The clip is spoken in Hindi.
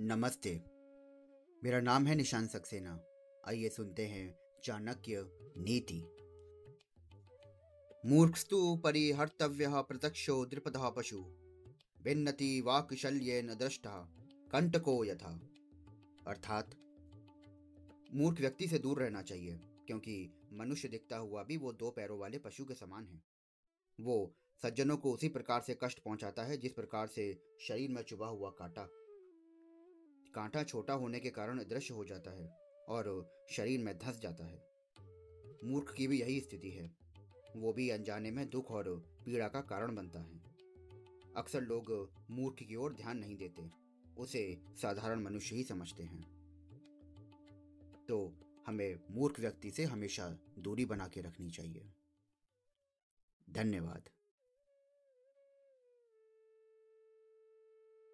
नमस्ते। मेरा नाम है निशान सक्सेना। आइए सुनते हैं चाणक्य नीति। मूर्खस्तु परिहर्तव्य प्रत्यक्षो द्रिपद पशु। भिन्नति वाक्शल्य न दृष्टा कंटको यथा। अर्थात, मूर्ख व्यक्ति से दूर रहना चाहिए, क्योंकि मनुष्य दिखता हुआ भी वो दो पैरों वाले पशु के समान है। वो सज्जनों को उसी प्रकार से कष्ट पहुंचाता है जिस प्रकार से शरीर में चुभा हुआ कांटा। कांटा छोटा होने के कारण दृश्य हो जाता है और शरीर में धंस जाता है। मूर्ख की भी यही स्थिति है। वो भी अनजाने में दुख और पीड़ा का कारण बनता है। अक्सर लोग मूर्ख की ओर ध्यान नहीं देते, उसे साधारण मनुष्य ही समझते हैं। तो हमें मूर्ख व्यक्ति से हमेशा दूरी बना के रखनी चाहिए। धन्यवाद।